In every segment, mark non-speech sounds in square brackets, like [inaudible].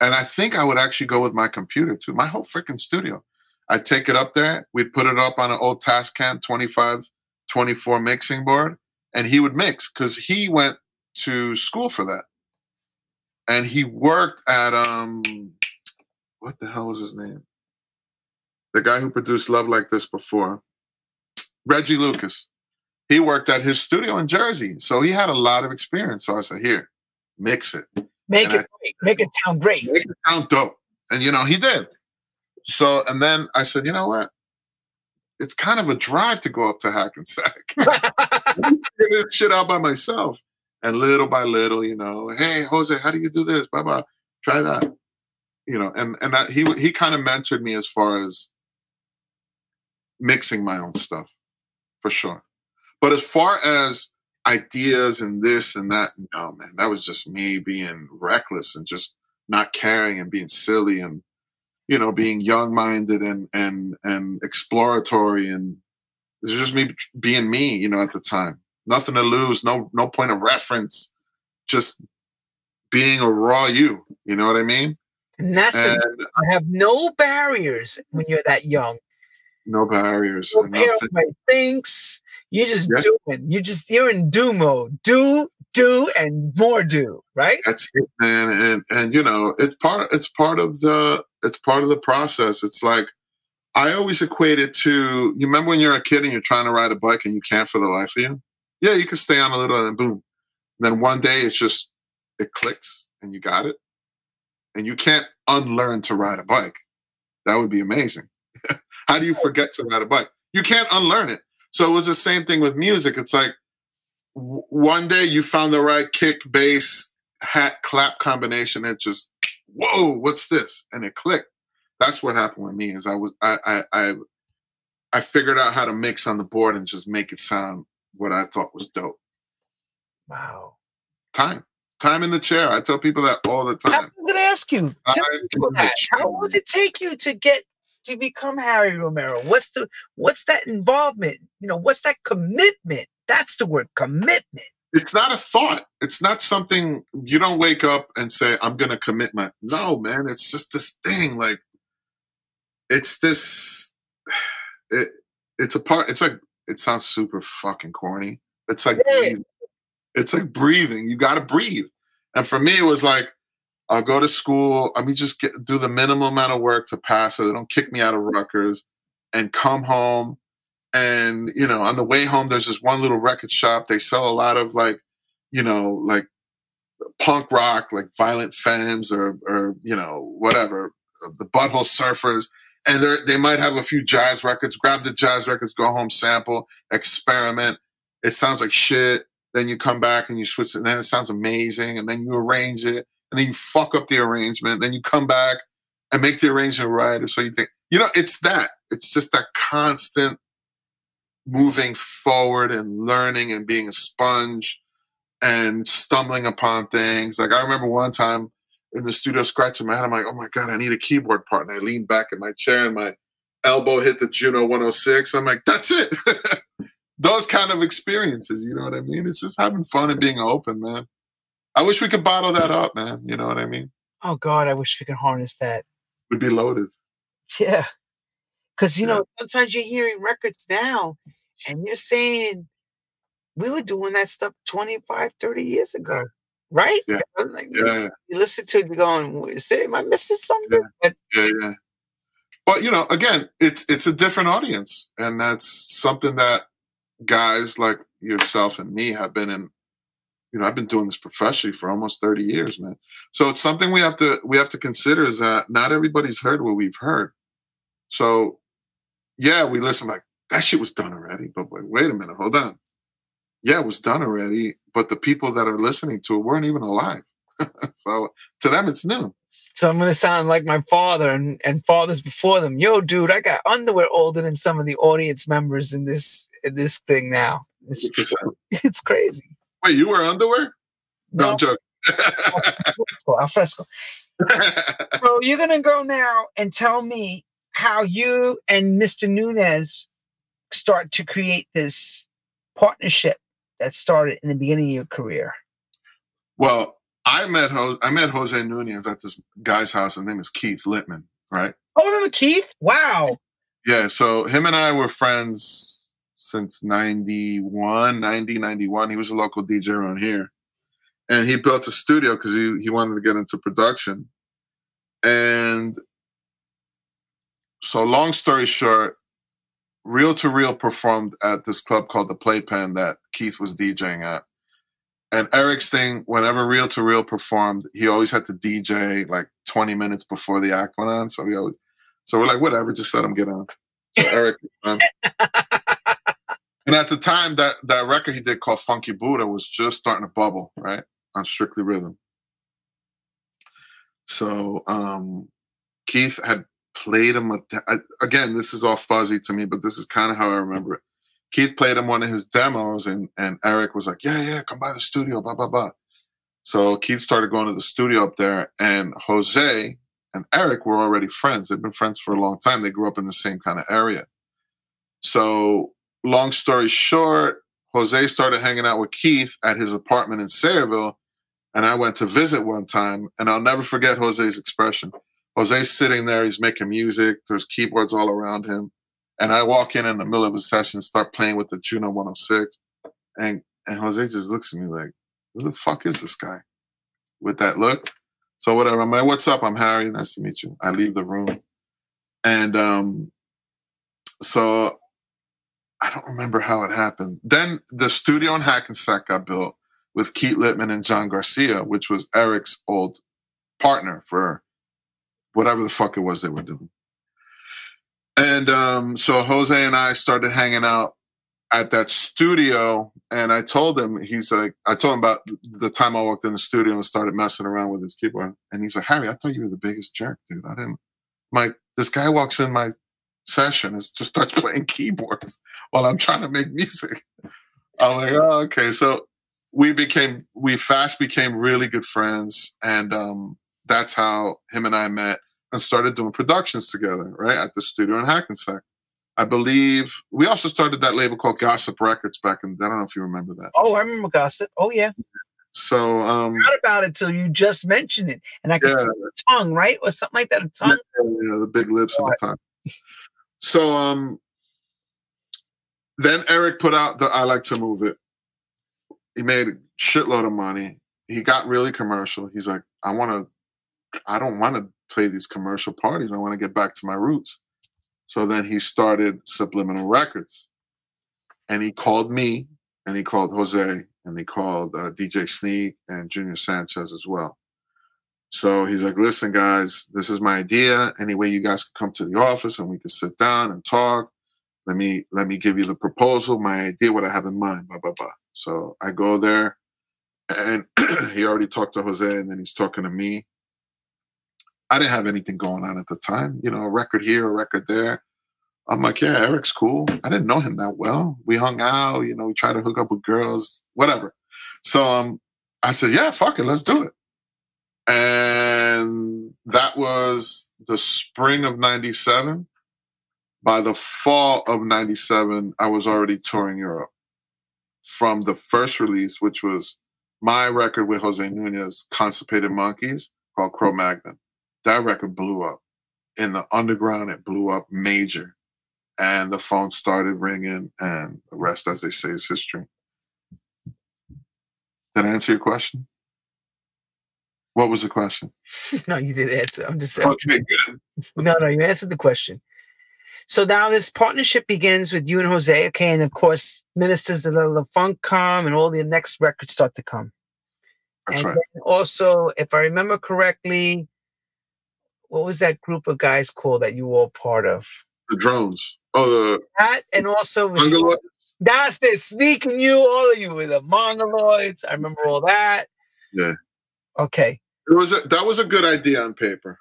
and I think I would actually go with my computer too. My whole freaking studio. I'd take it up there. We'd put it up on an old Tascam 25, 24 mixing board, and he would mix because he went to school for that. And he worked at um what the hell was his name? The guy who produced Love Like This before. Reggie Lucas. He worked at his studio in Jersey. So he had a lot of experience. So I said, here, mix it. Make And it I- great. Make it sound great. Make it sound dope. And you know, he did. So and then I said, you know what? It's kind of a drive to go up to Hackensack. [laughs] [laughs] this shit out by myself. And little by little, you know, hey Jose, how do you do this? Blah blah. Try that. You know, and and I, he he kind of mentored me as far as mixing my own stuff, for sure. But as far as ideas and this and that, no man, that was just me being reckless and just not caring and being silly and you know being young minded and and and exploratory and it was just me being me, you know, at the time. Nothing to lose, no no point of reference, just being a raw you. You know what I mean? and that's And you have no barriers when you're that young. no barriers. No nothing. thinks. You're just Yeah. doing. You're just you're in do mode. Do, do, and more do, right? That's it, man. And and you know, it's part it's part of the it's part of the process. It's like I always equate it to you remember when you're a kid and you're trying to ride a bike and you can't for the life of you? Yeah, you can stay on a little and boom. then one day it's just it clicks and you got it. And you can't unlearn to ride a bike. That would be amazing. [laughs] How do you forget to ride a bike? You can't unlearn it. So it was the same thing with music. It's like w- one day you found the right kick, bass, hat, clap combination. It just, whoa, what's this? And it clicked. That's what happened with me. Is I was I I I, I figured out how to mix on the board and just make it sound what I thought was dope. Wow. Time, time in the chair. I tell people that all the time. I time. was gonna ask you. Tell Time me about that. How chair. long does it take you to get to become Harry Romero? What's the what's that involvement? You know, what's that commitment? That's the word commitment. it's not a thought. It's not something you don't wake up and say, I'm gonna commit my no, man. It's just this thing. Like it's this [sighs] it it's a part it's like it sounds super fucking corny. It's like Yeah. breathing. It's like breathing. You gotta breathe. And for me, it was like I'll go to school. I mean, just get do the minimum amount of work to pass so they don't kick me out of Rutgers and come home. And, you know, on the way home, there's this one little record shop. They sell a lot of like, you know, like punk rock, like Violent Femmes or, or you know, whatever, the Butthole Surfers. And they they might have a few jazz records. Grab the jazz records, go home, sample, experiment. It sounds like shit. Then you come back and you switch it, and then it sounds amazing. And then you arrange it, and then you fuck up the arrangement. Then you come back and make the arrangement right. And so you think, you know, it's that. It's just that constant moving forward and learning and being a sponge and stumbling upon things. Like I remember one time in the studio scratching my head, I'm like, oh my God, I need a keyboard part. And I leaned back in my chair and my elbow hit the Juno 106. I'm like, that's it. [laughs] Those kind of experiences, you know what I mean? It's just having fun and being open, man. I wish we could bottle that up, man. You know what I mean? Oh God, I wish we could harness that. We'd be loaded. Yeah. Cause you Yeah. know, sometimes you're hearing records now and you're saying we were doing that stuff 25, 30 years ago. Right? Yeah. Like, Yeah, You listen to it, you're going, say, am I missing something? But yeah, yeah. But you know, again, it's it's a different audience, and that's something that guys like yourself and me have been in. You know, I've been doing this professionally for almost thirty years, man. So it's something we have to we have to consider is that not everybody's heard what we've heard. So, yeah, we listen like that shit was done already. But wait, wait a minute, hold on. Yeah, it was done already, but the people that are listening to it weren't even alive. [laughs] so to them, it's new. so I'm gonna sound like my father and, and fathers before them. Yo, dude, I got underwear older than some of the audience members in this in this thing now. It's, [laughs] it's crazy. Wait, you wear underwear? No, No, I'm joking. al fresco. [laughs] So you're gonna go now and tell me how you and Mr. Nunez start to create this partnership that started in the beginning of your career. well, I met Jose, I met Jose Nunez at this guy's house. His name is Keith Littman, right? Oh, remember Keith? Wow. Yeah, so him and I were friends since 91, 90, 91. He was a local DJ around here. And he built a studio because he, he wanted to get into production. And so, long story short, Reel 2 Real performed at this club called the Playpen that Keith was DJing at. And Eric's thing, whenever Reel 2 Real performed, he always had to DJ like 20 minutes before the act went on. So we always, so we're like, whatever, just let him get on. So Eric, um, [laughs] and at the time that that record he did called Funky Buddha was just starting to bubble, right, on Strictly Rhythm. So um, Keith had played him a, again. This is all fuzzy to me, but this is kind of how I remember it. Keith played him one of his demos, and and Eric was like, "Yeah, yeah, come by the studio." Blah blah blah. So Keith started going to the studio up there, and Jose and Eric were already friends. They've been friends for a long time. They grew up in the same kind of area. So, long story short, Jose started hanging out with Keith at his apartment in Sayreville, and I went to visit one time, and I'll never forget Jose's expression. Jose's sitting there, he's making music, there's keyboards all around him. And I walk in in the middle of a session, start playing with the Juno 106, and and Jose just looks at me like, "Who the fuck is this guy?" With that look. So whatever. I'm like, "What's up? I'm Harry. Nice to meet you." I leave the room, and um, so I don't remember how it happened. Then the studio in Hackensack got built with Keith Littman and John Garcia, which was Eric's old partner for whatever the fuck it was they were doing. And um, so Jose and I started hanging out at that studio, and I told him, he's like, I told him about the time I walked in the studio and started messing around with his keyboard. And he's like, Harry, I thought you were the biggest jerk, dude. I didn't. My this guy walks in my session is to start [laughs] playing keyboards while I'm trying to make music. I'm like, oh, okay. So we became, we fast became really good friends, and um, that's how him and I met and started doing productions together, right, at the studio in Hackensack. I believe we also started that label called Gossip Records back in. I don't know if you remember that. Oh, I remember Gossip. Oh yeah. So um I forgot about it till you just mentioned it, and I can yeah. see the tongue, right, or something like that. A tongue. Yeah, yeah the big lips oh, and the tongue. So um, then Eric put out the "I Like to Move It." He made a shitload of money. He got really commercial. He's like, I want to. I don't want to play these commercial parties. I want to get back to my roots. So then he started Subliminal Records. And he called me and he called Jose and he called uh, DJ Sneak and Junior Sanchez as well. So he's like, listen, guys, this is my idea. Anyway, you guys can come to the office and we can sit down and talk. Let me let me give you the proposal, my idea, what I have in mind, blah, blah, blah. So I go there and [clears throat] he already talked to Jose and then he's talking to me. I didn't have anything going on at the time, you know, a record here, a record there. I'm like, yeah, Eric's cool. I didn't know him that well. We hung out, you know, we tried to hook up with girls, whatever. So um, I said, yeah, fuck it, let's do it. And that was the spring of 97. By the fall of 97, I was already touring Europe from the first release, which was my record with Jose Nunez, Constipated Monkeys, called Cro Magnon that record blew up. In the underground, it blew up major. And the phone started ringing, and the rest, as they say, is history. Did I answer your question? What was the question? [laughs] no, you didn't answer. I'm just saying. Okay, good. [laughs] No, no, you answered the question. So now this partnership begins with you and Jose, okay, and of course, Ministers of the Funk come and all the next records start to come. That's and right. also, if I remember correctly, what was that group of guys called that you were all part of? The drones. Oh, the that and also Mongoloids. That's it. Sneaking you, all of you with the Mongoloids. I remember all that. Yeah. Okay. It was a, that was a good idea on paper.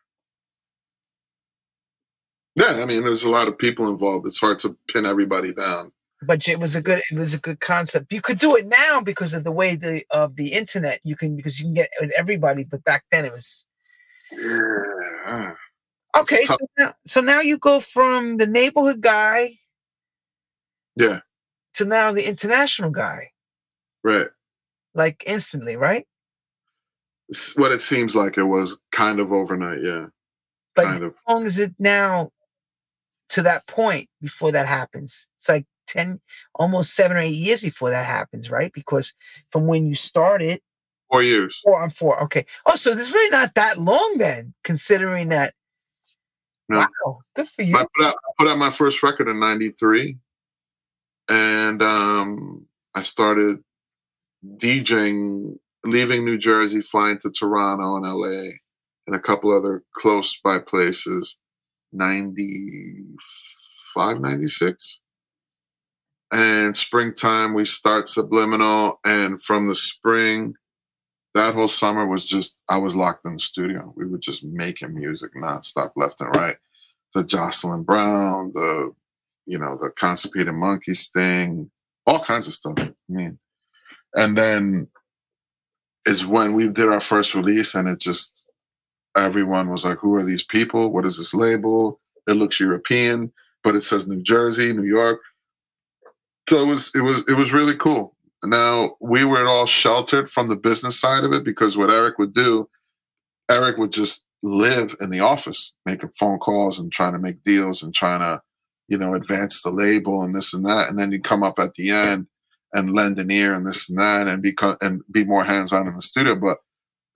Yeah, I mean, there's a lot of people involved. It's hard to pin everybody down. But it was a good it was a good concept. You could do it now because of the way the of the internet. You can because you can get everybody. But back then it was yeah. Okay, so now, so now you go from the neighborhood guy, yeah, to now the international guy, right? Like instantly, right? What it seems like it was kind of overnight, yeah. But kind of. how long is it now to that point before that happens? It's like 10, almost seven or eight years before that happens, right? Because from when you started, four years. Four, I'm four. Okay. Oh, so this really not that long then, considering that. No. Wow, good for you. I put out, I put out my first record in '93, and um, I started DJing, leaving New Jersey, flying to Toronto and LA, and a couple other close by places. 95, 96 and springtime we start subliminal and from the spring that whole summer was just i was locked in the studio. We were just making music nonstop left and right. The jocelyn brown the you know the constipated monkeys thing all kinds of stuff i mean. And then is when we did our first release and it just everyone was like who are these people what is this label it looks european but it says new jersey new york so it was it was it was really cool. Now we were all sheltered from the business side of it because what Eric would do, Eric would just live in the office, making phone calls and trying to make deals and trying to, you know, advance the label and this and that. And then you come up at the end and lend an ear and this and that and become and be more hands on in the studio. But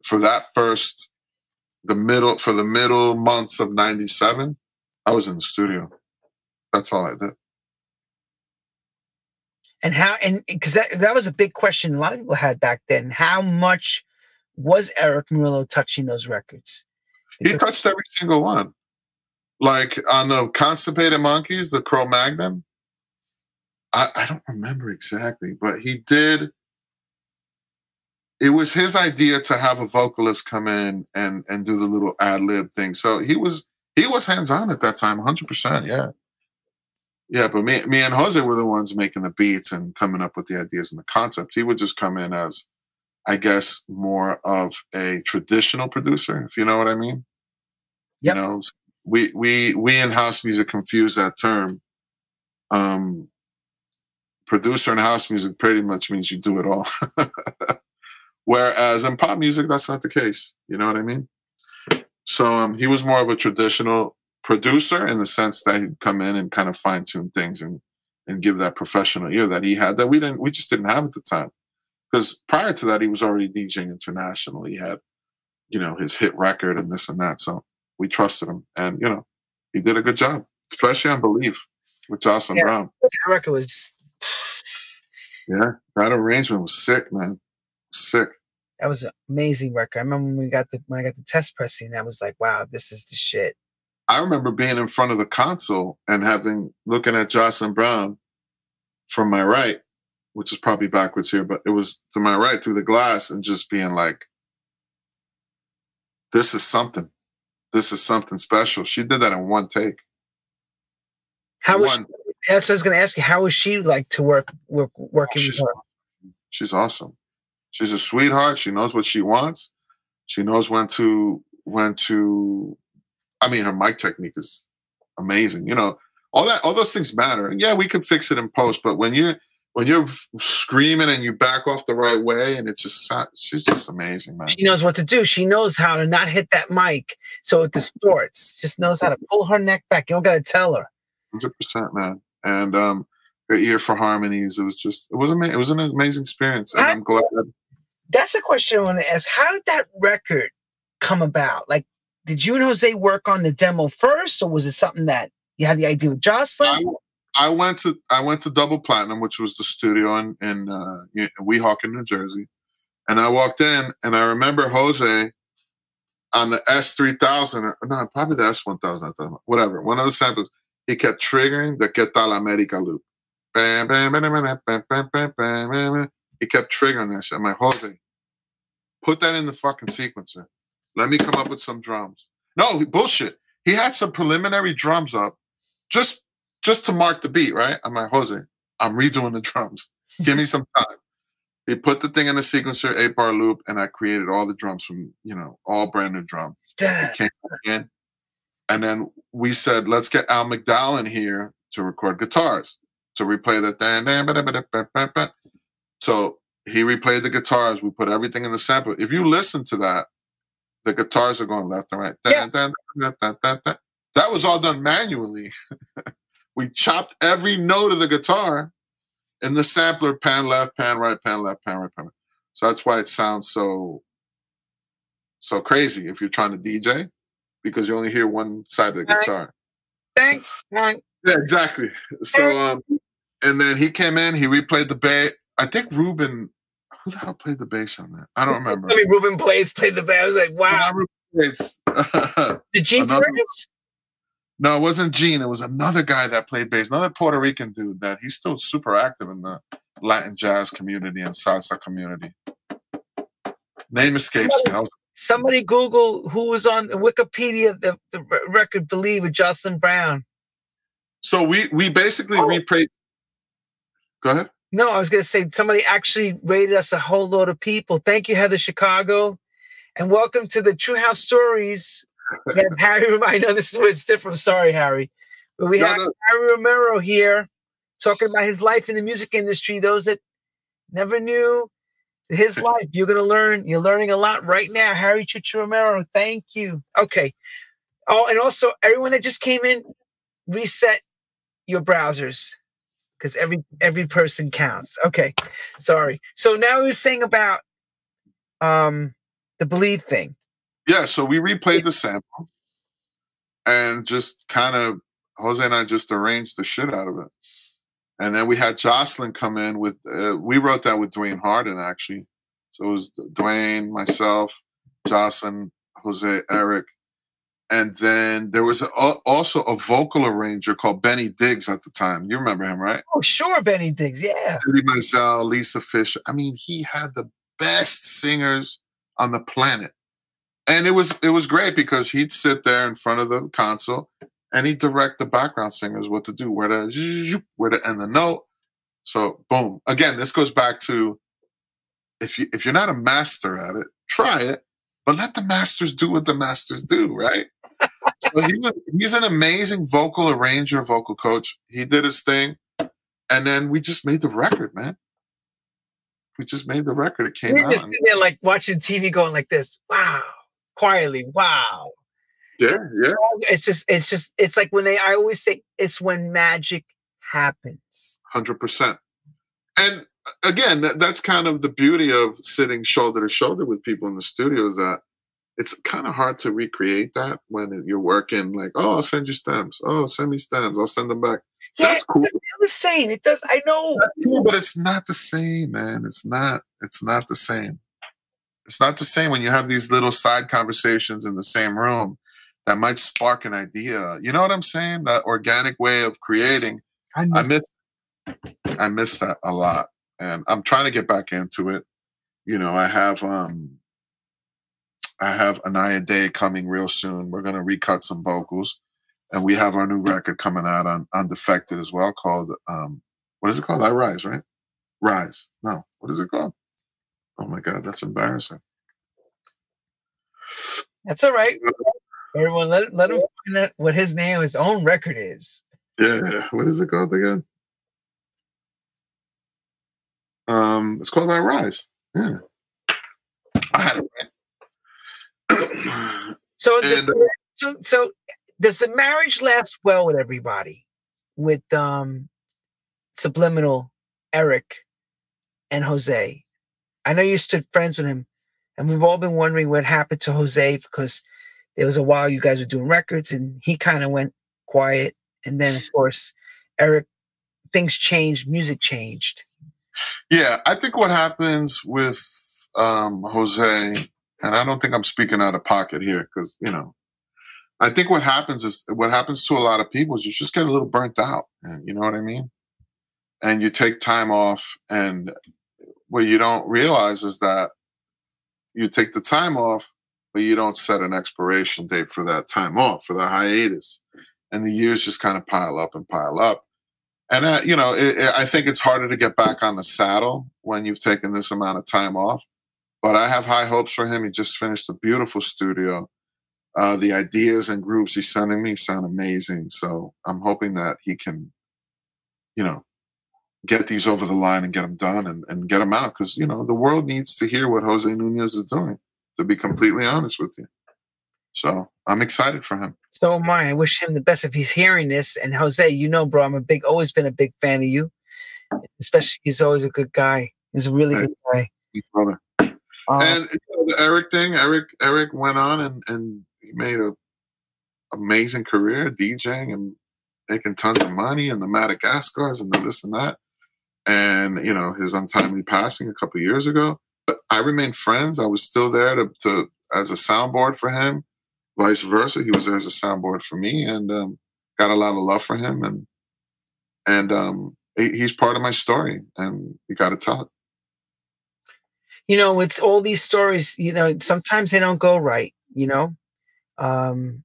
for that first, the middle for the middle months of '97, I was in the studio. That's all I did and how and because that, that was a big question a lot of people had back then how much was eric morillo touching those records because he touched every single one like on the constipated monkeys the cro-magnon I, I don't remember exactly but he did it was his idea to have a vocalist come in and and do the little ad lib thing so he was he was hands on at that time 100% yeah yeah, but me, me and Jose were the ones making the beats and coming up with the ideas and the concept. He would just come in as, I guess, more of a traditional producer, if you know what I mean. Yep. You know, we we we in house music confuse that term. Um, producer in house music pretty much means you do it all. [laughs] Whereas in pop music, that's not the case. You know what I mean? So um, he was more of a traditional producer in the sense that he'd come in and kind of fine tune things and and give that professional ear that he had that we didn't we just didn't have at the time. Because prior to that, he was already DJing internationally. He had, you know, his hit record and this and that. So we trusted him, and you know, he did a good job, especially on "Believe" with Jocelyn yeah, Brown. That record was. Yeah, that arrangement was sick, man. Sick. That was an amazing record. I remember when we got the when I got the test pressing, that was like, wow, this is the shit. I remember being in front of the console and having looking at Jocelyn Brown from my right, which is probably backwards here, but it was to my right through the glass and just being like, this is something. This is something special. She did that in one take. How was one. She, that's what I was going to ask you. How is she like to work, work working oh, with her? She's awesome. She's a sweetheart. She knows what she wants. She knows when to when to I mean, her mic technique is amazing. You know, all that, all those things matter. And yeah, we can fix it in post, but when you're when you're screaming and you back off the right way, and it's just she's just amazing, man. She knows what to do. She knows how to not hit that mic so it distorts. Just knows how to pull her neck back. You don't got to tell her. Hundred percent, man. And um, her ear for harmonies. It was just it was amazing. It was an amazing experience, and I, I'm glad. That's a question I want to ask. How did that record come about? Like did you and Jose work on the demo first, or was it something that you had the idea with Jocelyn? I, I went to I went to Double Platinum, which was the studio in in uh, Weehawken, New Jersey, and I walked in, and I remember Jose on the S three thousand, or no, probably the S one thousand, whatever. One of the samples, it kept triggering the Que Tal America loop. It kept triggering that shit. I'm like, Jose, put that in the fucking sequencer. Let me come up with some drums. No, bullshit. He had some preliminary drums up just just to mark the beat, right? I'm like, Jose, I'm redoing the drums. Give me [laughs] some time. He put the thing in the sequencer, eight bar loop, and I created all the drums from, you know, all brand new drums. Damn. It came in, and then we said, let's get Al McDowell in here to record guitars, to replay that. So he replayed the guitars. We put everything in the sample. If you listen to that, the guitars are going left and right. Yeah. that was all done manually. [laughs] we chopped every note of the guitar in the sampler, pan left, pan right, pan left, pan right, pan right. So that's why it sounds so so crazy if you're trying to DJ because you only hear one side of the guitar. Thanks. Yeah, exactly. So um and then he came in, he replayed the bass. I think Ruben who the hell played the bass on that? I don't remember. I mean, Ruben Blades played the bass. I was like, wow. Did [laughs] Gene Perez? No, it wasn't Gene. It was another guy that played bass, another Puerto Rican dude that he's still super active in the Latin jazz community and salsa community. Name escapes me. Somebody Google who was on Wikipedia the, the record "Believe" with Jocelyn Brown. So we we basically oh. replayed. Go ahead. No, I was going to say somebody actually rated us a whole load of people. Thank you, Heather Chicago, and welcome to the True House Stories. We have [laughs] Harry. I know this is where it's different. Sorry, Harry, but we no, have no. Harry Romero here talking about his life in the music industry. Those that never knew his life, you're going to learn. You're learning a lot right now. Harry Choo Choo Romero, thank you. Okay. Oh, and also everyone that just came in, reset your browsers because every every person counts. Okay, sorry. So now we were saying about um the believe thing. Yeah, so we replayed the sample and just kind of Jose and I just arranged the shit out of it. And then we had Jocelyn come in with uh, we wrote that with Dwayne Harden actually. So it was Dwayne, myself, Jocelyn, Jose, Eric, and then there was a, also a vocal arranger called Benny Diggs at the time. You remember him, right? Oh, sure, Benny Diggs. Yeah. Judy Mansell, Lisa Fischer. I mean, he had the best singers on the planet, and it was it was great because he'd sit there in front of the console and he'd direct the background singers what to do, where to where to end the note. So, boom. Again, this goes back to if you if you're not a master at it, try it but let the masters do what the masters do, right? so he was, he's an amazing vocal arranger, vocal coach. He did his thing, and then we just made the record, man. We just made the record. It came You're out. Just sitting there like watching TV, going like this. Wow, quietly. Wow. Yeah, yeah. It's just, it's just, it's like when they. I always say, it's when magic happens. Hundred percent. And again, that, that's kind of the beauty of sitting shoulder to shoulder with people in the studio is that it's kind of hard to recreate that when you're working like, oh, I'll send you stamps. Oh, send me stamps. I'll send them back. Yeah, That's cool. the same. It does. I know. Cool, but it's not the same, man. It's not. It's not the same. It's not the same when you have these little side conversations in the same room that might spark an idea. You know what I'm saying? That organic way of creating. I miss. I miss, I miss that a lot and I'm trying to get back into it. You know, I have um I have Inaya Day coming real soon. We're gonna recut some vocals, and we have our new record coming out on Undefected as well, called um what is it called? I Rise, right? Rise. No, what is it called? Oh my god, that's embarrassing. That's all right. Everyone, let let him find out what his name, his own record is. Yeah, what is it called again? Um, it's called I Rise. Yeah. I had it right. [clears throat] so, and, the, so, so does the marriage last well with everybody? With um, Subliminal, Eric, and Jose. I know you stood friends with him, and we've all been wondering what happened to Jose because there was a while you guys were doing records, and he kind of went quiet, and then of course, Eric, things changed, music changed. Yeah, I think what happens with um, Jose, and I don't think I'm speaking out of pocket here because, you know, I think what happens is what happens to a lot of people is you just get a little burnt out. And you know what I mean? And you take time off, and what you don't realize is that you take the time off, but you don't set an expiration date for that time off, for the hiatus. And the years just kind of pile up and pile up. And uh, you know, it, it, I think it's harder to get back on the saddle when you've taken this amount of time off. But I have high hopes for him. He just finished a beautiful studio. Uh, the ideas and groups he's sending me sound amazing. So I'm hoping that he can, you know, get these over the line and get them done and, and get them out because you know the world needs to hear what Jose Nunez is doing. To be completely honest with you, so I'm excited for him. So am I. I wish him the best if he's hearing this. And Jose, you know, bro, I'm a big, always been a big fan of you. Especially, he's always a good guy. He's a really hey, good guy. Brother. Um, and you know, the Eric thing, Eric, Eric went on and and he made a amazing career DJing and making tons of money and the Madagascars and the this and that. And, you know, his untimely passing a couple years ago. But I remained friends. I was still there to, to as a soundboard for him, vice versa. He was there as a soundboard for me and um, got a lot of love for him. And and um, he, he's part of my story and you got to tell it. You know, it's all these stories, you know, sometimes they don't go right, you know. Um,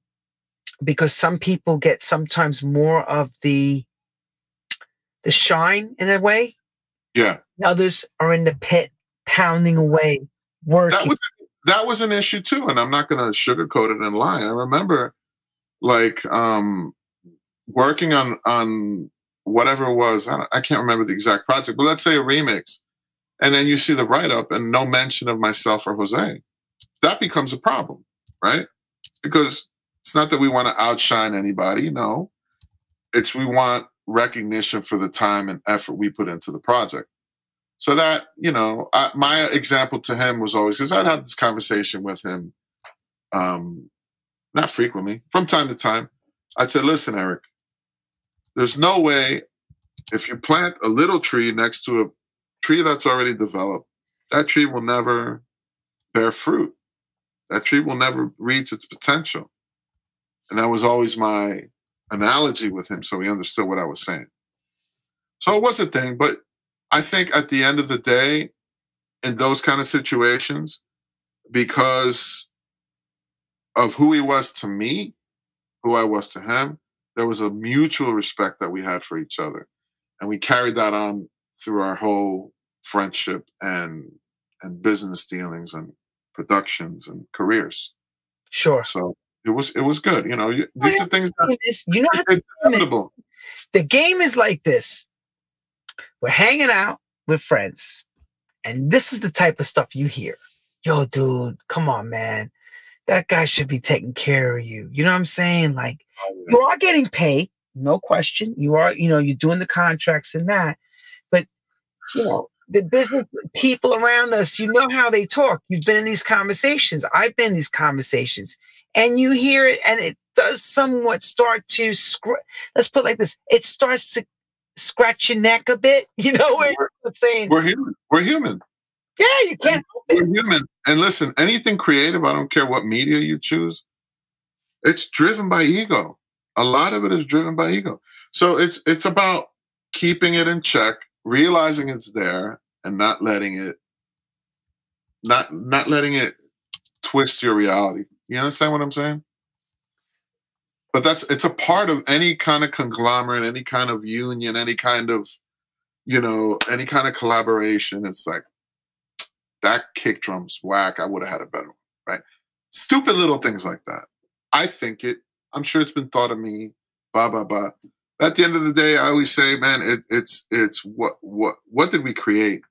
because some people get sometimes more of the the shine in a way. Yeah. others are in the pit pounding away, working. That was that was an issue too, and I'm not going to sugarcoat it and lie. I remember, like, um, working on on whatever it was. I, I can't remember the exact project, but let's say a remix, and then you see the write up and no mention of myself or Jose. That becomes a problem, right? Because it's not that we want to outshine anybody. No, it's we want recognition for the time and effort we put into the project. So that you know, I, my example to him was always because I'd have this conversation with him, um, not frequently, from time to time. I'd say, "Listen, Eric, there's no way if you plant a little tree next to a tree that's already developed, that tree will never bear fruit. That tree will never reach its potential. And that was always my analogy with him so he understood what I was saying. So it was a thing, but I think at the end of the day, in those kind of situations, because of who he was to me, who I was to him, there was a mutual respect that we had for each other. And we carried that on through our whole friendship and and business dealings and productions and careers. Sure. So it was it was good. You know, oh, these are things that you know it's inevitable. [laughs] The game is like this. We're hanging out with friends, and this is the type of stuff you hear. Yo, dude, come on, man. That guy should be taking care of you. You know what I'm saying? Like, oh, you are getting paid, no question. You are, you know, you're doing the contracts and that. But, you know, the business people around us, you know how they talk. You've been in these conversations. I've been in these conversations and you hear it and it does somewhat start to scr- let's put it like this it starts to scratch your neck a bit [laughs] you know we're [laughs] saying we're human we're human. Yeah you can't we're human. And listen anything creative i don't care what media you choose it's driven by ego. A lot of it is driven by ego. So it's it's about keeping it in check realizing it's there and not letting it not not letting it twist your reality. You understand what I'm saying? But that's it's a part of any kind of conglomerate, any kind of union, any kind of, you know, any kind of collaboration. It's like that kick drum's whack. I would have had a better one, right? Stupid little things like that. I think it. I'm sure it's been thought of me. Blah blah blah. At the end of the day, I always say, man, it, it's it's what what what did we create?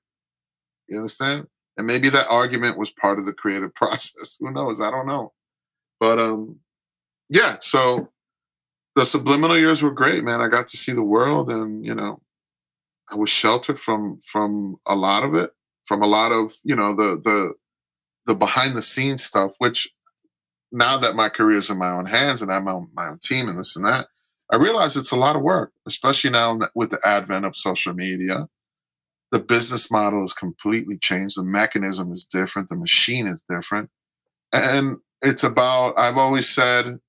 You understand? And maybe that argument was part of the creative [laughs] process. Who knows? I don't know. But um, yeah. So the subliminal years were great, man. I got to see the world, and you know, I was sheltered from from a lot of it, from a lot of you know the the the behind the scenes stuff. Which now that my career is in my own hands and I'm on my own team and this and that, I realize it's a lot of work, especially now with the advent of social media. The business model is completely changed. The mechanism is different. The machine is different. And it's about i've always said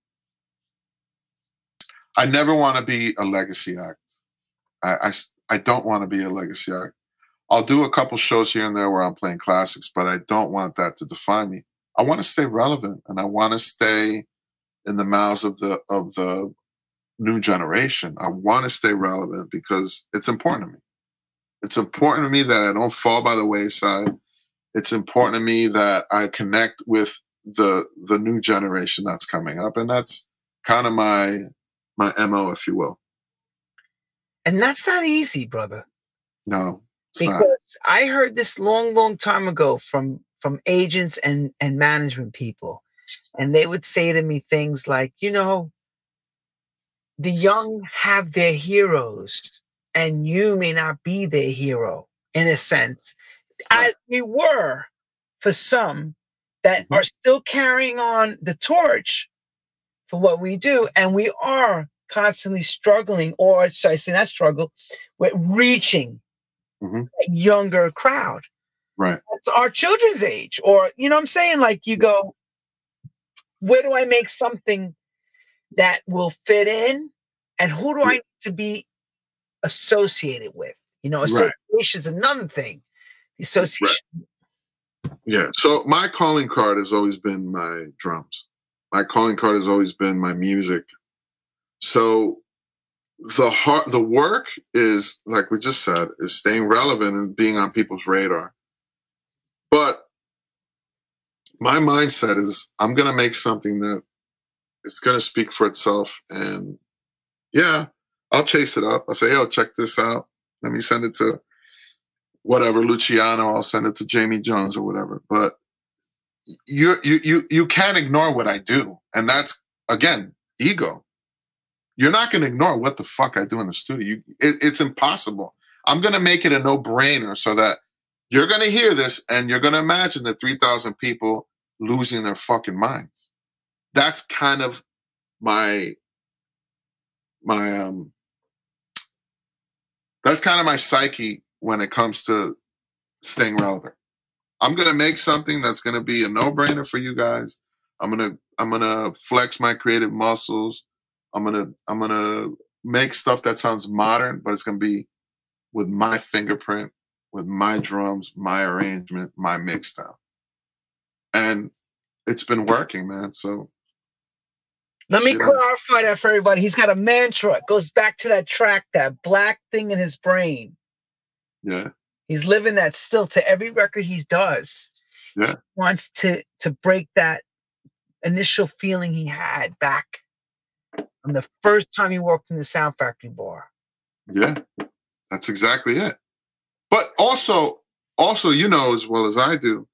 i never want to be a legacy act. I, I, I don't want to be a legacy act. I'll do a couple shows here and there where i'm playing classics but i don't want that to define me. I want to stay relevant and i want to stay in the mouths of the of the new generation. I want to stay relevant because it's important to me. It's important to me that i don't fall by the wayside. It's important to me that i connect with the the new generation that's coming up and that's kind of my my mo if you will and that's not easy brother No. Because not. I heard this long, long time ago from from agents and and management people, and they would say to me things like, you know, the young have their heroes, and you may not be their hero in a sense, as we were for some that mm-hmm. are still carrying on the torch for what we do, and we are constantly struggling, or should I say not struggle, with reaching mm-hmm. a younger crowd. Right. It's our children's age. Or, you know I'm saying? Like you go, where do I make something that will fit in? And who do I need to be associated with? You know, association's right. another thing. Association. Right. Yeah. So my calling card has always been my drums. My calling card has always been my music. So the heart, the work is like we just said, is staying relevant and being on people's radar. But my mindset is I'm going to make something that is going to speak for itself. And yeah, I'll chase it up. I'll say, yo, check this out. Let me send it to whatever Luciano. I'll send it to Jamie Jones or whatever. But you you you you can't ignore what I do, and that's again ego. You're not going to ignore what the fuck I do in the studio. You, it, it's impossible. I'm going to make it a no brainer so that you're going to hear this and you're going to imagine the 3,000 people losing their fucking minds. That's kind of my my um that's kind of my psyche when it comes to staying relevant. I'm gonna make something that's gonna be a no-brainer for you guys. I'm gonna I'm gonna flex my creative muscles. I'm gonna I'm gonna make stuff that sounds modern, but it's gonna be with my fingerprint, with my drums, my arrangement, my mix style. And it's been working, man. So let me clarify that for everybody. He's got a mantra. It goes back to that track, that black thing in his brain. Yeah. He's living that still to every record he does. Yeah. He wants to to break that initial feeling he had back from the first time he worked in the Sound Factory bar. Yeah. That's exactly it. But also, also, you know as well as I do,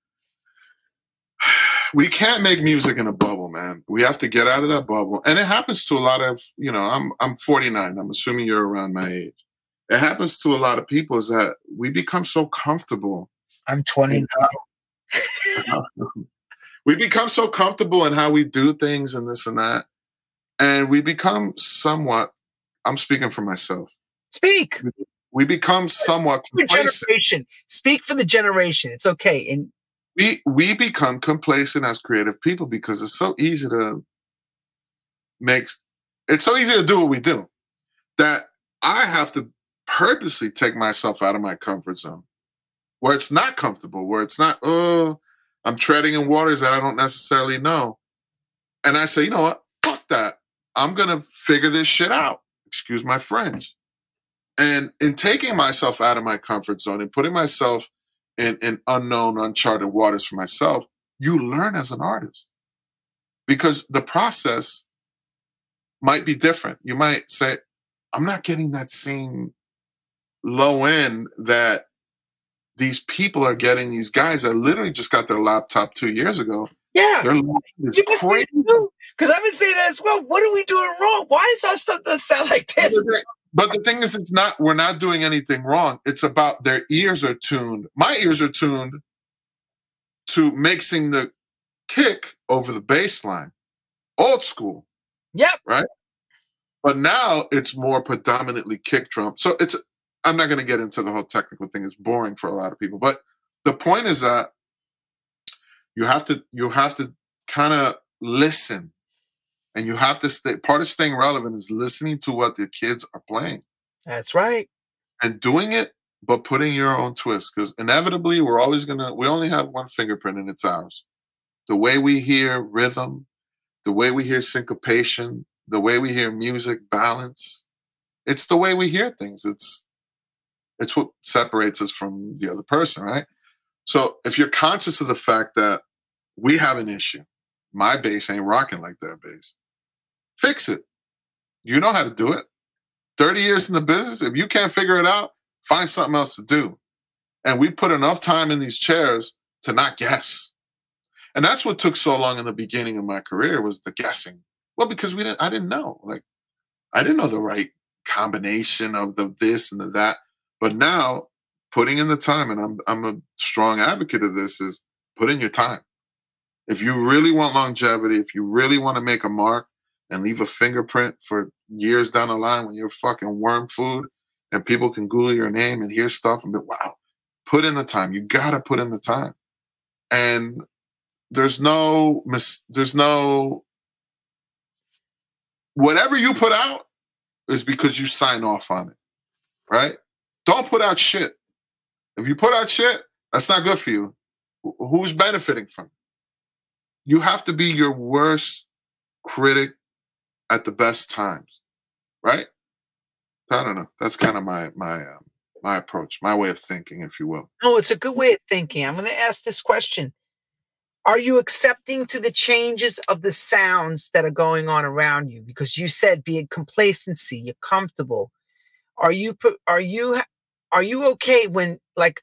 we can't make music in a bubble, man. We have to get out of that bubble. And it happens to a lot of, you know, I'm I'm 49. I'm assuming you're around my age. It happens to a lot of people is that we become so comfortable. I'm 20 [laughs] we become so comfortable in how we do things and this and that. And we become somewhat, I'm speaking for myself. Speak. We become somewhat generation. Speak for the generation. It's okay. And we we become complacent as creative people because it's so easy to make it's so easy to do what we do that I have to purposely take myself out of my comfort zone where it's not comfortable, where it's not, oh, I'm treading in waters that I don't necessarily know. And I say, you know what? Fuck that. I'm going to figure this shit out. Excuse my French. And in taking myself out of my comfort zone and putting myself in, in unknown, uncharted waters for myself, you learn as an artist because the process might be different. You might say, I'm not getting that same low end that these people are getting. These guys that literally just got their laptop two years ago. Yeah. They're crazy. Because I've been saying that as well. What are we doing wrong? Why does our stuff that sound like this? But the thing is, it's not, we're not doing anything wrong. It's about their ears are tuned. My ears are tuned to mixing the kick over the bass line. Old school. Yep. Right? But now it's more predominantly kick drum. So it's, I'm not going to get into the whole technical thing. It's boring for a lot of people. But the point is that you have to, you have to kind of listen and you have to stay part of staying relevant is listening to what the kids are playing that's right and doing it but putting your own twist because inevitably we're always gonna we only have one fingerprint and it's ours the way we hear rhythm the way we hear syncopation the way we hear music balance it's the way we hear things it's it's what separates us from the other person right so if you're conscious of the fact that we have an issue my bass ain't rocking like that bass Fix it. You know how to do it. 30 years in the business. If you can't figure it out, Find something else to do. And we put enough time in these chairs to not guess. And that's what took so long in the beginning of my career was the guessing. Well, because we didn't I didn't know. Like I didn't know the right combination of the this and the that. But now putting in the time, and I'm I'm a strong advocate of this, is put in your time. If you really want longevity, if you really want to make a mark and leave a fingerprint for years down the line when you're fucking worm food and people can Google your name and hear stuff and be, wow, put in the time. You gotta put in the time. And there's no mis- there's no whatever you put out is because you sign off on it. Right? Don't put out shit. If you put out shit, that's not good for you. Who's benefiting from it? You have to be your worst critic at the best times, right? I don't know. That's kind of my my um, my approach, my way of thinking, if you will. No, it's a good way of thinking. I'm going to ask this question: Are you accepting to the changes of the sounds that are going on around you? Because you said be it complacency, you're comfortable. Are you are you are you okay when like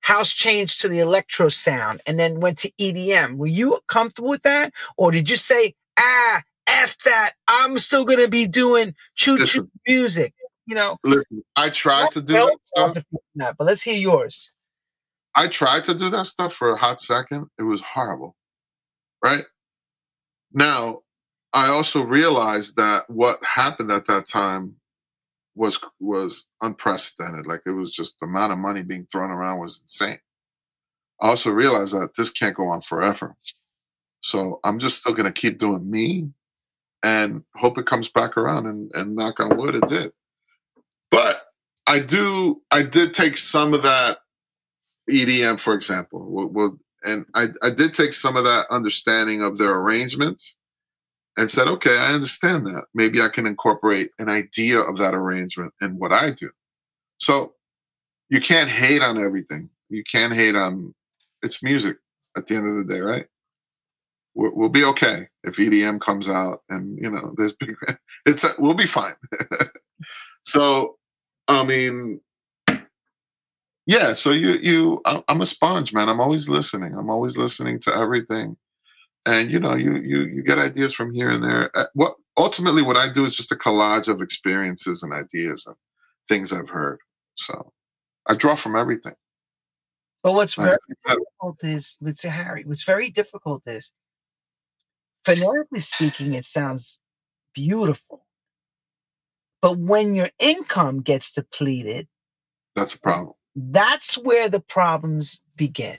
house changed to the electro sound and then went to EDM? Were you comfortable with that, or did you say, ah, f that? I'm still gonna be doing choo choo music. You know, listen, I tried to do that stuff. That, but let's hear yours. I tried to do that stuff for a hot second. It was horrible. Right now, I also realized that what happened at that time was was unprecedented. Like it was just the amount of money being thrown around was insane. I also realized that this can't go on forever. So I'm just still gonna keep doing me and hope it comes back around and, and knock on wood it did. But I do I did take some of that EDM, for example. and I, I did take some of that understanding of their arrangements and said, okay, I understand that. Maybe I can incorporate an idea of that arrangement in what I do. So you can't hate on everything. You can't hate on it's music at the end of the day, right? we will be okay if EDM comes out and you know there's big [laughs] it's a, we'll be fine. [laughs] so I mean yeah, so you you I'm a sponge, man. I'm always listening. I'm always listening to everything and you know you you you get ideas from here and there. Uh, what ultimately what i do is just a collage of experiences and ideas and things i've heard. So i draw from everything. But what's very difficult is with harry what's very difficult is phonetically speaking it sounds beautiful. But when your income gets depleted that's a problem. that's where the problems begin.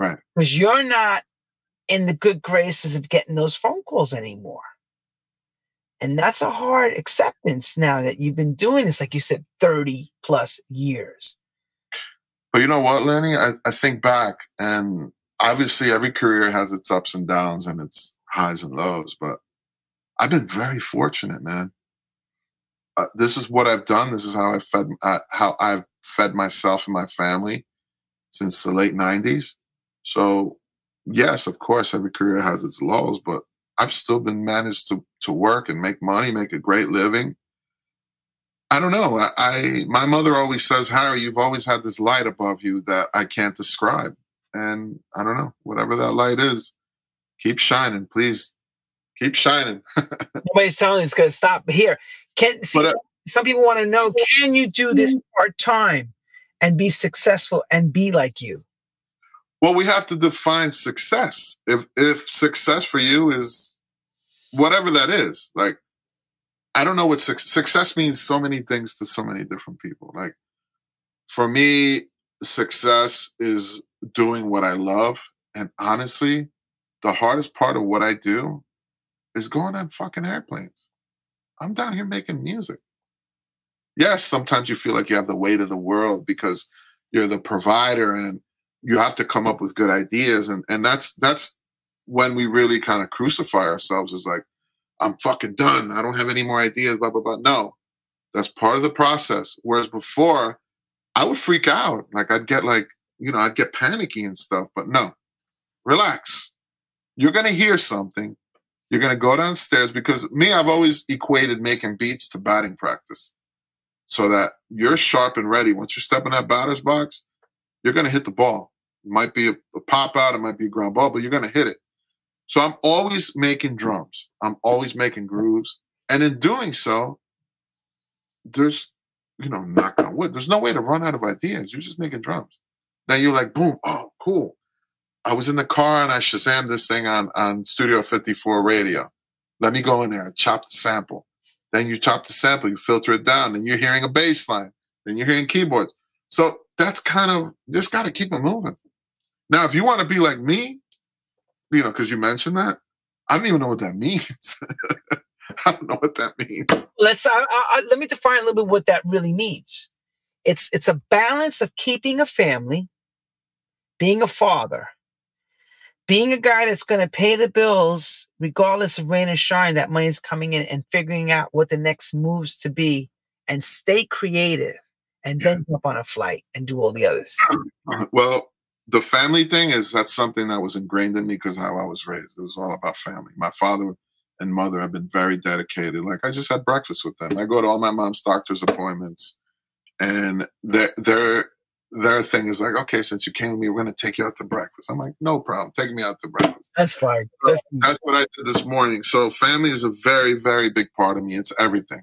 Right. Because you're not in the good graces of getting those phone calls anymore. And that's a hard acceptance now that you've been doing this, like you said, 30 plus years. But you know what, Lenny? I, I think back, and obviously every career has its ups and downs and its highs and lows, but I've been very fortunate, man. Uh, this is what I've done. This is how I fed uh, how I've fed myself and my family since the late '90s. So yes, of course, every career has its lows, but I've still been managed to to work and make money, make a great living. I don't know. I, I my mother always says, Harry, you've always had this light above you that I can't describe. And I don't know, whatever that light is, keep shining, please. Keep shining. [laughs] Nobody's telling it's gonna stop here. Can see, but, uh, some people want to know, can you do this part time and be successful and be like you? Well, we have to define success. If if success for you is whatever that is, like I don't know what su- success means. So many things to so many different people. Like for me, success is doing what I love, and honestly, the hardest part of what I do is going on fucking airplanes. I'm down here making music. Yes, sometimes you feel like you have the weight of the world because you're the provider and you have to come up with good ideas. And and that's that's when we really kind of crucify ourselves as like i'm fucking done. I don't have any more ideas blah blah blah. No. That's part of the process. Whereas before i would freak out. Like i'd get like you know i'd get panicky and stuff but no. Relax. You're going to hear something. You're going to go downstairs because me i've always equated making beats to batting practice. So that you're sharp and ready. Once you step in that batter's box, you're going to hit the ball. It might be a, a pop out, it might be a ground ball, but you're going to hit it. So I'm always making drums. I'm always making grooves. And in doing so, there's, you know, knock on wood, there's no way to run out of ideas. You're just making drums. Now you're like, boom, oh, cool. I was in the car and I Shazam this thing on, on Studio 54 radio. Let me go in there and chop the sample. Then you chop the sample, you filter it down, and you're hearing a bass line. Then you're hearing keyboards. So that's kind of just got to keep it moving. Now, if you want to be like me, you know, because you mentioned that, I don't even know what that [laughs] means. I don't know what that means. Let's I, I, let me define a little bit what that really means. It's it's a balance of keeping a family, being a father, being a guy that's going to pay the bills regardless of rain or shine. That money is coming in, and figuring out what the next moves to be, and stay creative, and then jump on a flight and do all the others. [clears throat] Well, the family thing is that's something that was ingrained in me because how I was raised. It was all about family. My father and mother have been very dedicated. Like I just had breakfast with them. I go to all my mom's doctor's appointments, and their their their thing is like, okay, since you came with me, we're gonna take you out to breakfast. I'm like, no problem, take me out to breakfast. That's fine. That's, so that's what I did this morning. So family is a very very big part of me. It's everything.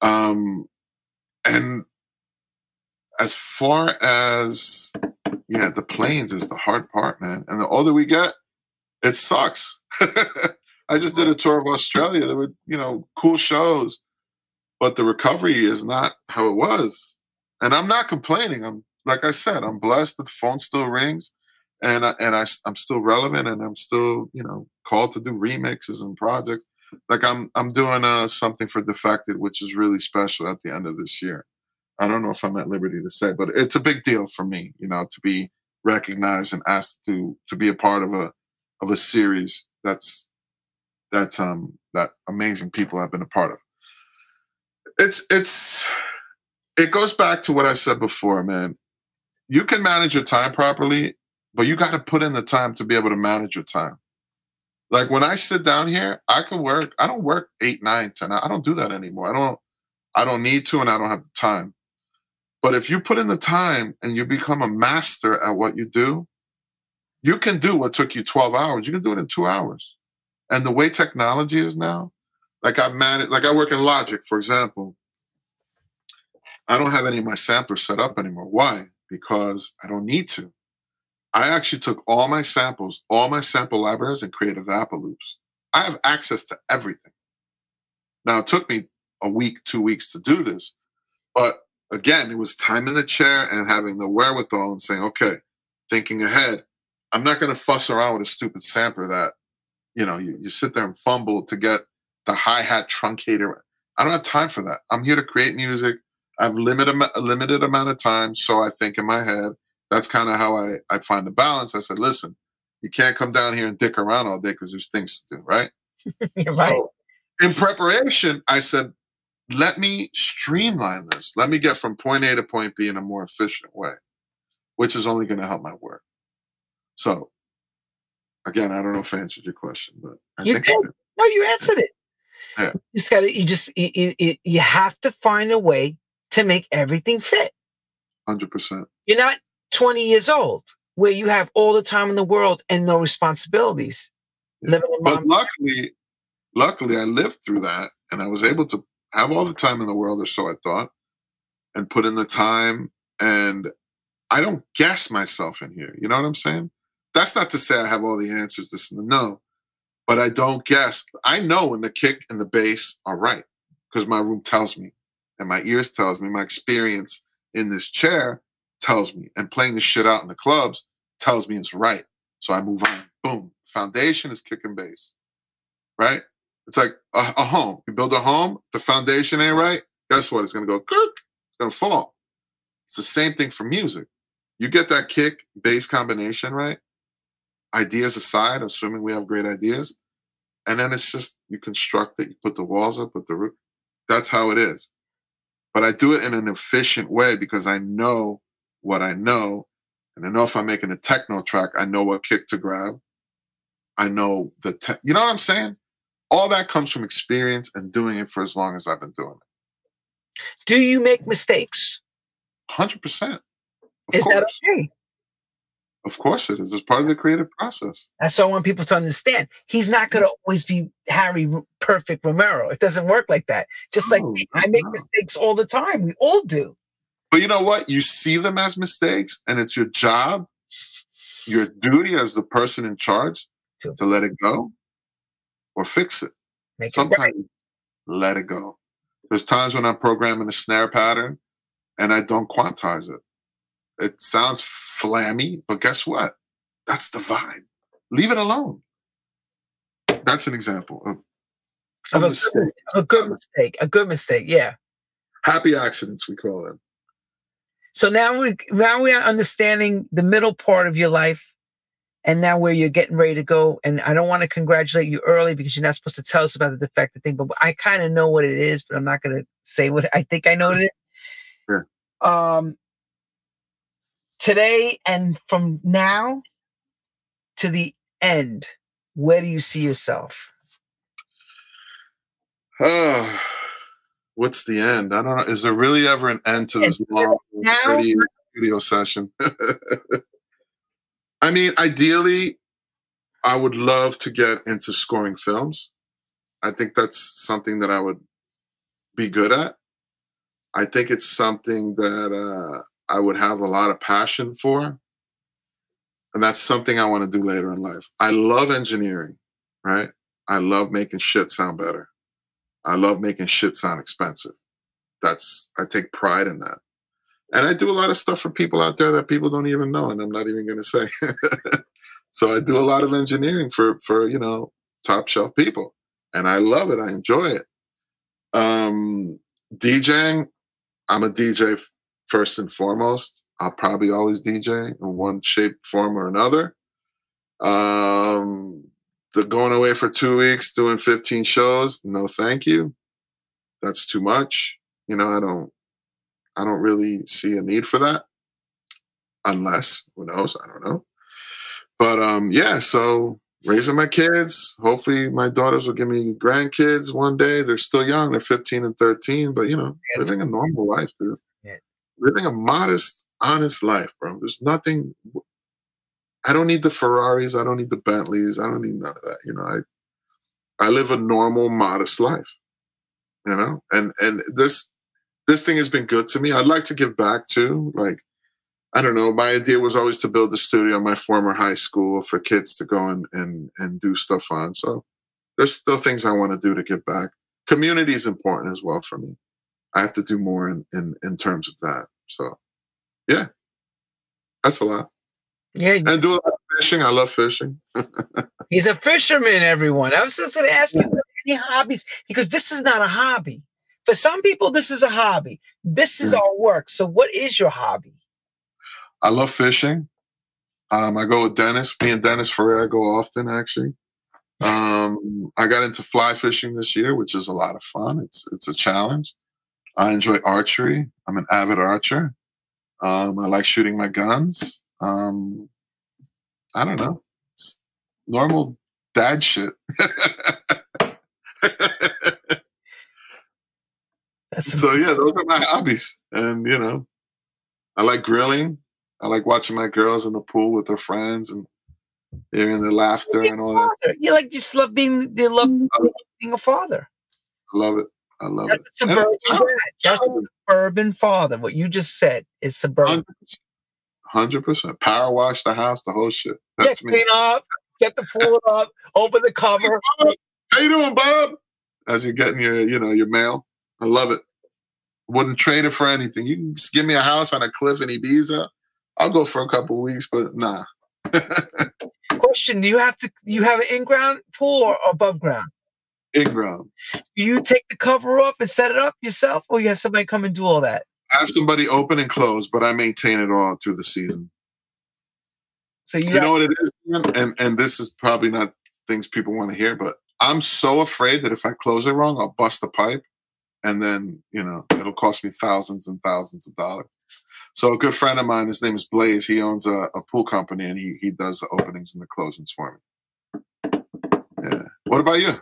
Um, and as far as yeah, the planes is the hard part, man. And the older we get, it sucks. [laughs] I just did a tour of Australia. There were, you know, cool shows, but the recovery is not how it was. And I'm not complaining. I'm like I said, I'm blessed that the phone still rings, and I, and I I'm still relevant, and I'm still you know called to do remixes and projects. Like I'm I'm doing uh, something for Defected, which is really special at the end of this year. I don't know if I'm at liberty to say, but it's a big deal for me, you know, to be recognized and asked to to be a part of a of a series that's that's um that amazing people have been a part of. It's it's it goes back to what I said before, man. You can manage your time properly, but you got to put in the time to be able to manage your time. Like when I sit down here, I can work. I don't work eight, nine, ten. I don't do that anymore. I don't. I don't need to, and I don't have the time. But if you put in the time and you become a master at what you do, you can do what took you 12 hours. You can do it in two hours. And the way technology is now, like I manage, like I work in Logic, for example. I don't have any of my samplers set up anymore. Why? Because I don't need to. I actually took all my samples, all my sample libraries, and created Apple loops. I have access to everything. Now, it took me a week, two weeks to do this, but again, it was time in the chair and having the wherewithal and saying, okay, thinking ahead. I'm not going to fuss around with a stupid sampler that, you know, you, you sit there and fumble to get the hi hat truncator. I don't have time for that. I'm here to create music. I have limited a limited amount of time, so I think in my head. That's kind of how I I find the balance. I said, listen, you can't come down here and dick around all day because there's things to do, right? [laughs] right. So in preparation, I said, let me streamline this. Let me get from point A to point B in a more efficient way, which is only going to help my work. So, again, I don't know if I answered your question, but I you think did. No, you answered it. Yeah. You just got to. You just you, you, you have to find a way to make everything fit. Hundred percent. You're not 20 years old where you have all the time in the world and no responsibilities. Yeah. But luckily, luckily, I lived through that, and I was able to have all the time in the world, or so I thought, and put in the time. And I don't guess myself in here. You know what I'm saying? That's not to say I have all the answers. This and the no, but I don't guess. I know when the kick and the bass are right because my room tells me, and my ears tells me. My experience in this chair tells me, and playing the shit out in the clubs tells me it's right. So I move on. Boom. Foundation is kick and bass, right? It's like a, a, home. You build a home, the foundation ain't right. Guess what? It's gonna go. It's gonna fall. It's the same thing for music. You get that kick bass combination right. Ideas aside, assuming we have great ideas, and then it's just you construct it. You put the walls up, put the roof. That's how it is. But I do it in an efficient way because I know what I know, and I know if I'm making a techno track, I know what kick to grab. I know the te- you know what I'm saying all that comes from experience and doing it for as long as I've been doing it. Do you make mistakes? Hundred percent. Is course. that okay? Of course it is. It's part of the creative process. That's what I want people to understand. He's not going to always be Harry Perfect Romero. It doesn't work like that. Just like me, I make mistakes all the time. We all do. But you know what? You see them as mistakes, and it's your job, your duty as the person in charge to, to let it go or fix it. Make Sometimes it let it go. There's times when I'm programming a snare pattern and I don't quantize it. It sounds flammy, but guess what? That's the vibe. Leave it alone. That's an example of, of a, mistake. a good mistake. A good mistake. Yeah. Happy accidents, we call them. So now we now we are understanding the middle part of your life, and now where you're getting ready to go. And I don't want to congratulate you early because you're not supposed to tell us about the Defected thing, but I kind of know what it is, but I'm not going to say what I think I know it is. [laughs] Sure. Um, today and from now to the end, where do you see yourself? Oh, [sighs] what's the end? I don't know. Is there really ever an end to this long video session? [laughs] I mean, ideally, I would love to get into scoring films. I think that's something that I would be good at. I think it's something that uh, I would have a lot of passion for. And that's something I want to do later in life. I love engineering, right? I love making shit sound better. I love making shit sound expensive. That's, I take pride in that. And I do a lot of stuff for people out there that people don't even know, and I'm not even going to say. [laughs] so I do a lot of engineering for, for, you know, top shelf people. And I love it. I enjoy it. Um, DJing, I'm a DJ first and foremost. I'll probably always DJ in one shape, form, or another. Um, the going away for two weeks doing 15 shows, no thank you. That's too much. You know, I don't I don't really see a need for that. Unless, who knows, I don't know. But um yeah, so raising my kids. Hopefully my daughters will give me grandkids one day. They're still young, they're 15 and 13, but you know, living a normal life, dude living a modest, honest life, bro. There's nothing. I don't need the Ferraris. I don't need the Bentleys. I don't need none of that. You know, I I live a normal, modest life. You know, and and this this thing has been good to me. I'd like to give back too. Like, I don't know. My idea was always to build a studio in my former high school for kids to go and and and do stuff on. So there's still things I want to do to give back. Community is important as well for me. I have to do more in in, in terms of that. So, yeah, that's a lot. Yeah, and do a lot of fishing. I love fishing. [laughs] He's a fisherman. Everyone. I was just going to ask you any hobbies because this is not a hobby. For some people, this is a hobby. This is our work. So, what is your hobby? I love fishing. Um, I go with Dennis. Me and Dennis Ferrer go often, actually. Um, I got into fly fishing this year, which is a lot of fun. It's it's a challenge. I enjoy archery. I'm an avid archer. Um, I like shooting my guns. Um, I don't know. It's normal dad shit. [laughs] so yeah, those are my hobbies, and you know, I like grilling. I like watching my girls in the pool with their friends and hearing their laughter and all that. You like just love being you love mm-hmm. being a father. I love it. I love That's it. Suburban That's a suburban father. What you just said is suburban. Hundred percent. Power wash the house, the whole shit. That's yeah, me. Clean up, set the pool up, open the [laughs] cover. Hey, How you doing, Bob? As you're getting your, you know, your mail. I love it. Wouldn't trade it for anything. You can just give me a house on a cliff in Ibiza. I'll go for a couple weeks, but nah. [laughs] Question: Do you have to? You have an in-ground pool or above ground? in-ground. You take the cover off and set it up yourself, or you have somebody come and do all that? I have somebody open and close, but I maintain it all through the season. So you, you know what it is, and and this is probably not things people want to hear, but I'm so afraid that if I close it wrong, I'll bust the pipe, and then you know it'll cost me thousands and thousands of dollars. So a good friend of mine, his name is Blaze. He owns a, a pool company, and he he does the openings and the closings for me. Yeah. What about you?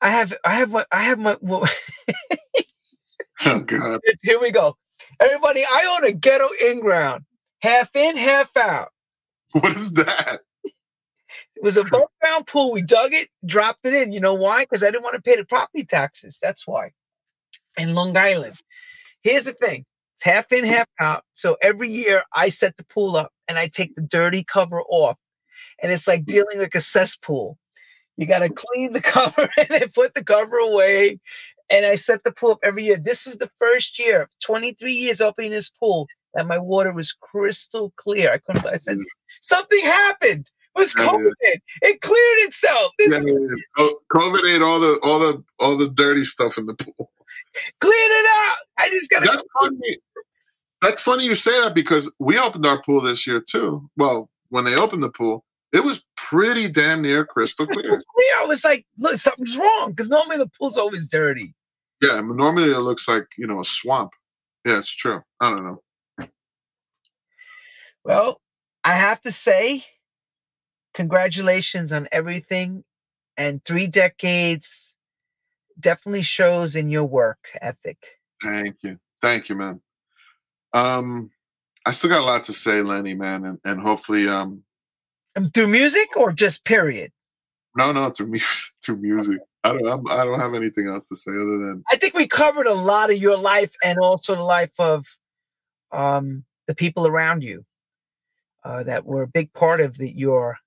I have I have what I have my well, [laughs] Oh God! [laughs] Here we go. Everybody, I own a ghetto in ground, half in, half out. [laughs] What is that? It was a above ground pool. We dug it, dropped it in. You know why? Because I didn't want to pay the property taxes. That's why. In Long Island. Here's the thing it's half in, half out. So every year I set the pool up and I take the dirty cover off. And it's like [laughs] dealing like a cesspool. You got to clean the [laughs] cover and then put the cover away. And I set the pool up every year. This is the first year, 23 years opening this pool, that my water was crystal clear. I couldn't. I said mm. something happened. It was COVID. It cleared itself. Yeah, yeah. COVID ate all the all the all the dirty stuff in the pool. Cleared it out. I just got. That's funny. That's funny you say that because we opened our pool this year too. Well, when they opened the pool, it was pretty damn near crystal [laughs] clear. Yeah, I was like, look, something's wrong because normally the pool's always dirty. Yeah, normally it looks like you know a swamp. Yeah, it's true. I don't know. Well, I have to say, congratulations on everything. And three decades definitely shows in your work ethic. Thank you. Thank you, man. Um, I still got a lot to say, Lenny, man, and, and hopefully um um through music or just period? No, no, through [laughs] music through music. I don't I'm, I do not have anything else to say other than I think we covered a lot of your life and also the life of um the people around you uh, that were a big part of the, your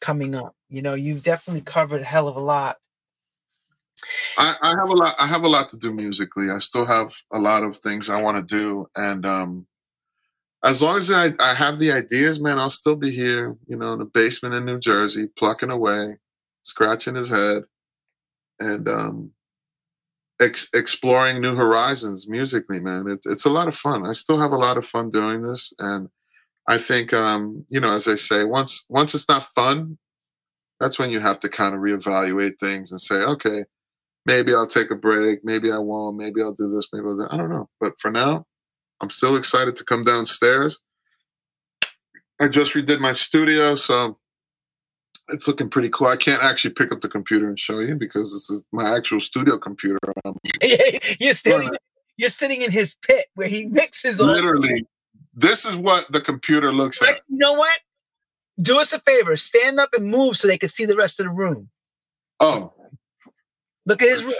coming up. You know, you've definitely covered a hell of a lot. I, I, have a lot. I have a lot to do musically. I still have a lot of things I want to do, and um, as long as I, I have the ideas, man, I'll still be here. You know, in the basement in New Jersey, plucking away, scratching his head, and um, ex- exploring new horizons musically. Man, it, it's a lot of fun. I still have a lot of fun doing this, and I think, um, you know, as I say, once once it's not fun, that's when you have to kind of reevaluate things and say, okay, maybe I'll take a break, maybe I won't, maybe I'll do this, maybe I'll do I don't know. But for now, I'm still excited to come downstairs. I just redid my studio, so it's looking pretty cool. I can't actually pick up the computer and show you because this is my actual studio computer. Um, [laughs] you're sitting, uh, you're sitting in his pit where he mixes. Literally, this is what the computer looks like. You know what? Do us a favor. Stand up and move so they can see the rest of the room. Oh. Look at his room.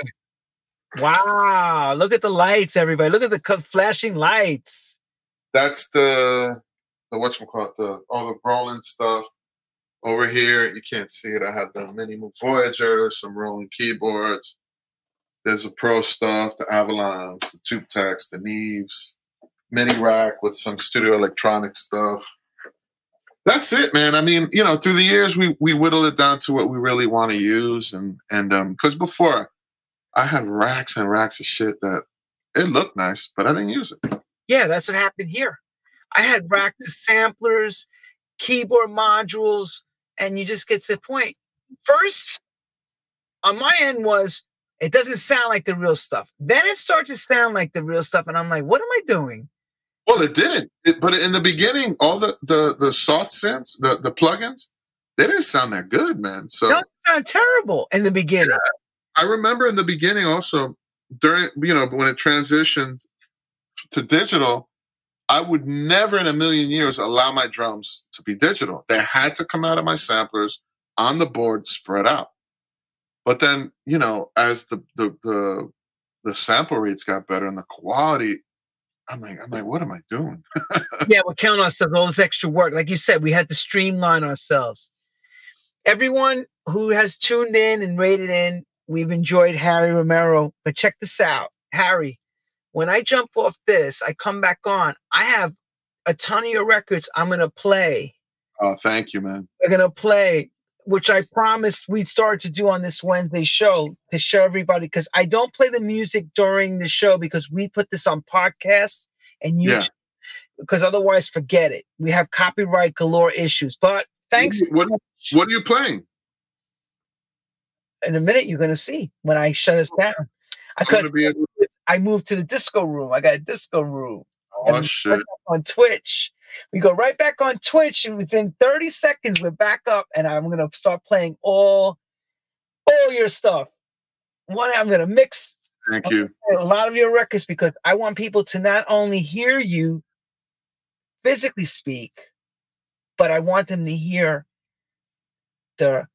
Wow. Look at the lights, everybody. Look at the flashing lights. That's the the whatchamacallit, the all the Roland stuff. Over here, you can't see it. I have the Mini Voyager, some Roland keyboards. There's a pro stuff, the Avalons, the Tube Techs, the Neves mini rack with some studio electronic stuff. That's it, man. I mean, you know, through the years we we whittled it down to what we really want to use, and and um, because before I had racks and racks of shit that it looked nice, but I didn't use it. Yeah, that's what happened here. I had racks of samplers, keyboard modules, and you just get to the point. First, on my end was it doesn't sound like the real stuff. Then it starts to sound like the real stuff, and I'm like, what am I doing? Well, it didn't. It, but in the beginning, all the the the soft synths, the the plugins, they didn't sound that good, man. So they sound terrible in the beginning. Yeah. I remember in the beginning also during you know when it transitioned to digital, I would never in a million years allow my drums to be digital. They had to come out of my samplers on the board, spread out. But then you know as the the the the sample rates got better and the quality I'm like, I'm like, what am I doing? [laughs] yeah, we're counting ourselves all this extra work. Like you said, we had to streamline ourselves. Everyone who has tuned in and rated in, we've enjoyed Harry Romero. But check this out, Harry. When I jump off this, I come back on. I have a ton of your records. I'm gonna play. Oh, thank you, man. We're gonna play which I promised we'd start to do on this Wednesday show to show everybody because I don't play the music during the show because we put this on podcast and you yeah. because otherwise forget it. We have copyright galore issues. But thanks. What, what are you playing? In a minute, you're gonna see when I shut us down. I Because I moved to the disco room. I got a disco room. Oh shit! On Twitch, we go right back on Twitch, and within 30 seconds, we're back up, and I'm gonna start playing all all your stuff. One, I'm gonna mix Thank you. A lot of your records because I want people to not only hear you physically speak, but I want them to hear the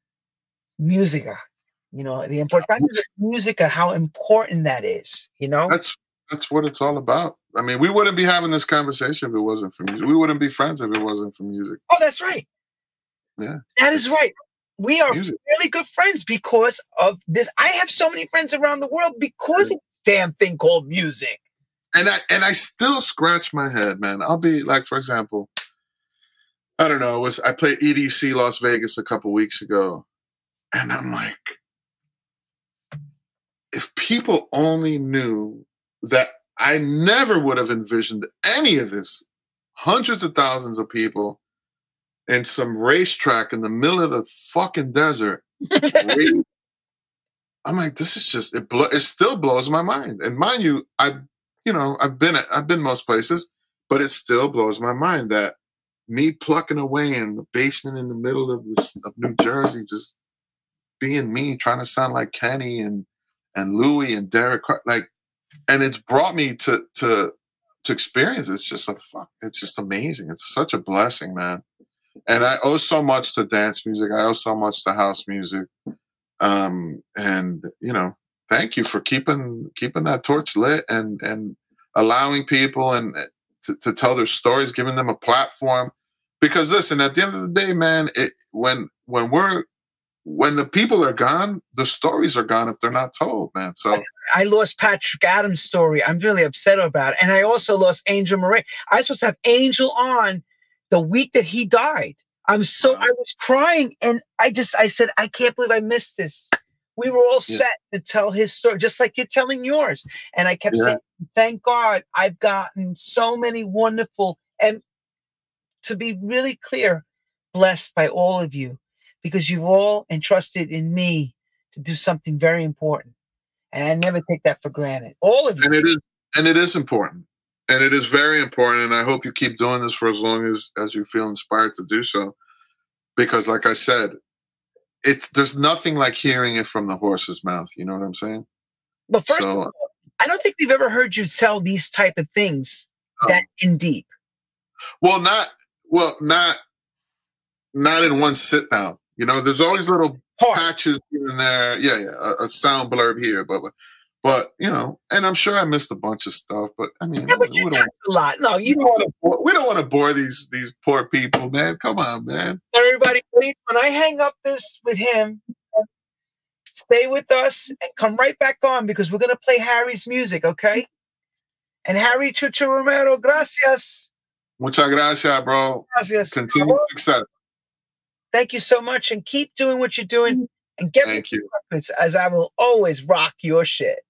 musica. You know, the importance of musica, how important that is. You know, that's that's what it's all about. I mean, we wouldn't be having this conversation if it wasn't for music. We wouldn't be friends if it wasn't for music. Oh, that's right. Yeah, that is right. We are music. really good friends because of this. I have so many friends around the world because of this damn thing called music. And I and I still scratch my head, man. I'll be like, for example, I don't know. It was I played EDC Las Vegas a couple weeks ago, and I'm like, if people only knew that I never would have envisioned any of this, hundreds of thousands of people in some racetrack in the middle of the fucking desert. [laughs] I'm like, this is just it. Blo- it still blows my mind. And mind you, I, you know, I've been at, I've been most places, but it still blows my mind that me plucking away in the basement in the middle of this of New Jersey, just being me, trying to sound like Kenny and and Louis and Derek, like, and it's brought me to to to experience. It's just a fuck. It's just amazing. It's such a blessing, man. And I owe so much to dance music. I owe so much to house music. Um, and you know, thank you for keeping keeping that torch lit and and allowing people and to, to tell their stories, giving them a platform. Because listen, at the end of the day, man, it, when when we're when the people are gone, the stories are gone if they're not told, man. So I lost Patrick Adams' story. I'm really upset about it. And I also lost Angel Moraes. I was supposed to have Angel on the week that he died. I'm so I was crying and I just I said, I can't believe I missed this. We were all yeah. set to tell his story, just like you're telling yours. And I kept yeah. saying, Thank God I've gotten so many wonderful and to be really clear, blessed by all of you because you've all entrusted in me to do something very important. And I never take that for granted. All of you. And it is and it is important. And it is very important. And I hope you keep doing this for as long as as you feel inspired to do so. Because like I said, it's there's nothing like hearing it from the horse's mouth. You know what I'm saying? But first so, all, I don't think we've ever heard you tell these type of things um, that in deep. Well, not well, not not in one sit down. You know, there's always little patches here and there. Yeah, yeah, a, a, sound blurb here, but but you know, and I'm sure I missed a bunch of stuff. But I mean, yeah, but you talk a lot. No, you don't want to. We don't want to bore these these poor people, man. Come on, man. Everybody, please, when I hang up this with him, stay with us and come right back on because we're gonna play Harry's music, okay? And Harry Chucho Romero, gracias. Muchas gracias, bro. Gracias. Continue success. Thank you so much and keep doing what you're doing mm-hmm. and get Thank you. as I will always rock your shit.